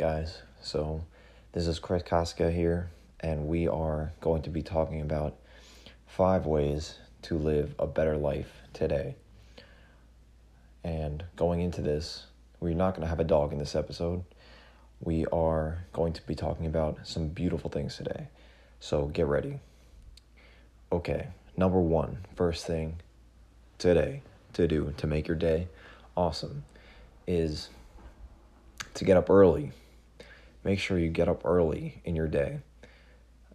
right, guys. So, this is Chris Koska here, and we are going to be talking about five ways to live a better life today. And going into this, we're not going to have a dog in this episode. We are going to be talking about some beautiful things today. So, get ready. Okay, number one, first thing today to do to make your day awesome is to get up early. Make sure you get up early in your day.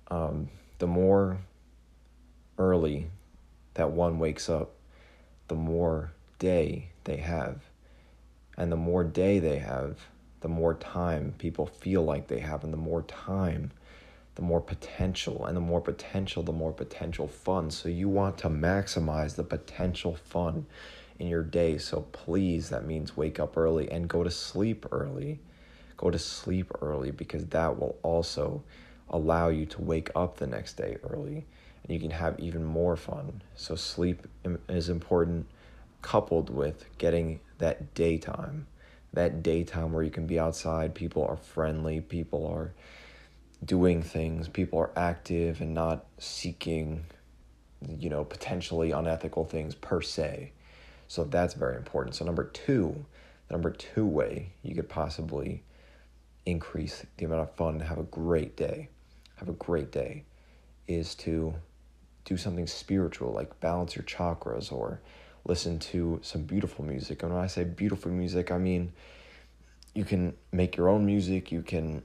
Um, the more early that one wakes up, the more day they have. And the more day they have, the more time people feel like they have. And the more time, the more potential. And the more potential, the more potential fun. So you want to maximize the potential fun in your day. So please, that means wake up early and go to sleep early. Go to sleep early because that will also allow you to wake up the next day early and you can have even more fun. So sleep is important coupled with getting that daytime. That daytime where you can be outside, people are friendly, people are doing things, people are active and not seeking you know potentially unethical things per se so that's very important. So number two, the number two way you could possibly increase the amount of fun, have a great day, have a great day, is to do something spiritual, like balance your chakras or listen to some beautiful music. And when I say beautiful music, I mean you can make your own music, you can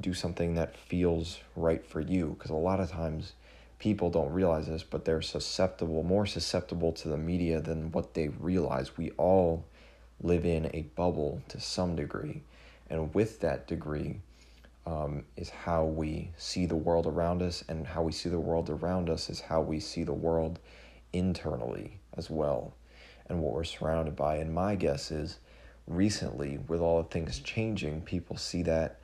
do something that feels right for you. Because a lot of times people don't realize this, but they're susceptible, more susceptible to the media than what they realize. We all live in a bubble to some degree. And with that degree um, is how we see the world around us, and how we see the world around us is how we see the world internally as well, and what we're surrounded by. And my guess is recently, with all the things changing, people see that.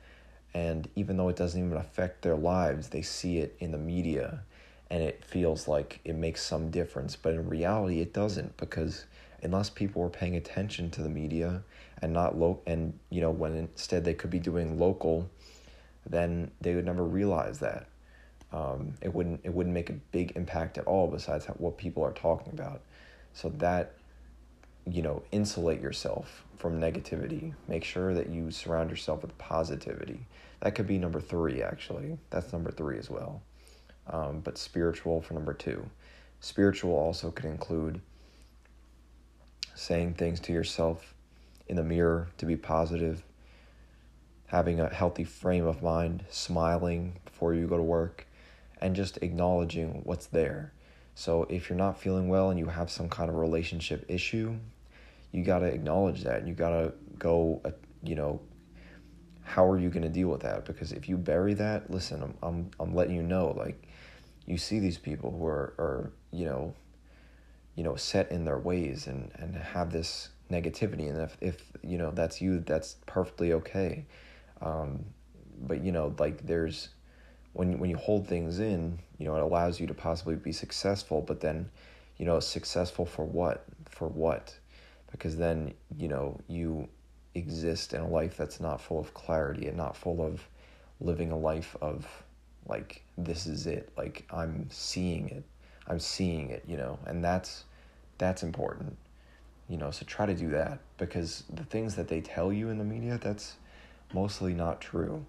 And even though it doesn't even affect their lives, they see it in the media and it feels like it makes some difference, but in reality, it doesn't because unless people were paying attention to the media and not low and you know when instead they could be doing local, then they would never realize that. Um, it wouldn't it wouldn't make a big impact at all besides what people are talking about. So that you know insulate yourself from negativity. Make sure that you surround yourself with positivity. That could be number three actually. That's number three as well um, but spiritual for number two. Spiritual also could include saying things to yourself in the mirror to be positive, having a healthy frame of mind, smiling before you go to work, and just acknowledging what's there. So if you're not feeling well and you have some kind of relationship issue, you got to acknowledge that. You got to go, uh, you know, how are you going to deal with that? Because if you bury that, listen, I'm, I'm, I'm letting you know, like, you see these people who are, are you know, you know, set in their ways and, and have this negativity. And if, if, you know, that's you, that's perfectly okay. Um, but, you know, like there's, when, when you hold things in, you know, it allows you to possibly be successful, but then, you know, successful for what? For what? Because then, you know, you exist in a life that's not full of clarity and not full of living a life of like this is it like i'm seeing it i'm seeing it you know and that's that's important you know so try to do that because the things that they tell you in the media that's mostly not true.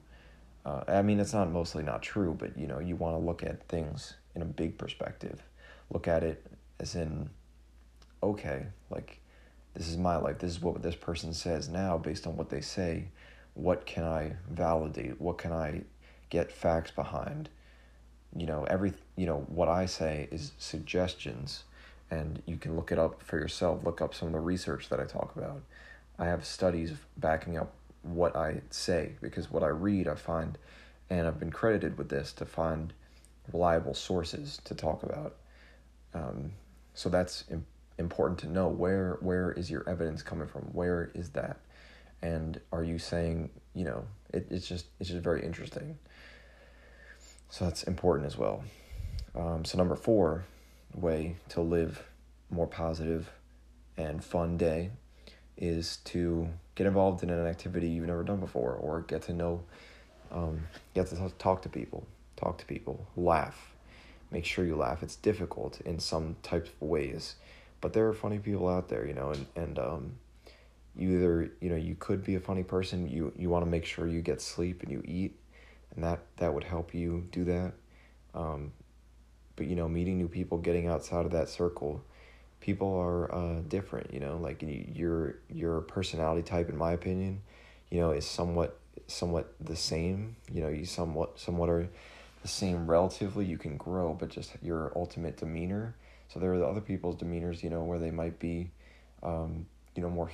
Uh, i mean it's not mostly not true but you know you want to look at things in a big perspective. Look at it as in okay like this is my life this is what this person says now based on what they say. What can i validate? What can i get facts behind. You know, every you know what I say is suggestions, and you can look it up for yourself. Look up some of the research that I talk about. I have studies backing up what I say because what I read, I find, and I've been credited with this to find reliable sources to talk about. Um, so that's Im- important to know. Where where is your evidence coming from? Where is that? And are you saying you know it, it's just it's just very interesting. So that's important as well. Um, so, number four way to live more positive and fun day is to get involved in an activity you've never done before or get to know um, get to talk to people talk to people laugh. Make sure you laugh. It's difficult in some types of ways but there are funny people out there you know and, and um, either you know you could be a funny person you you want to make sure you get sleep and you eat and that that would help you do that. Um, but you know meeting new people getting outside of that circle people are uh, different you know like your your personality type in my opinion you know is somewhat somewhat the same you know you somewhat somewhat are the same relatively you can grow but just your ultimate demeanor. So there are the other people's demeanors you know where they might be um, you know more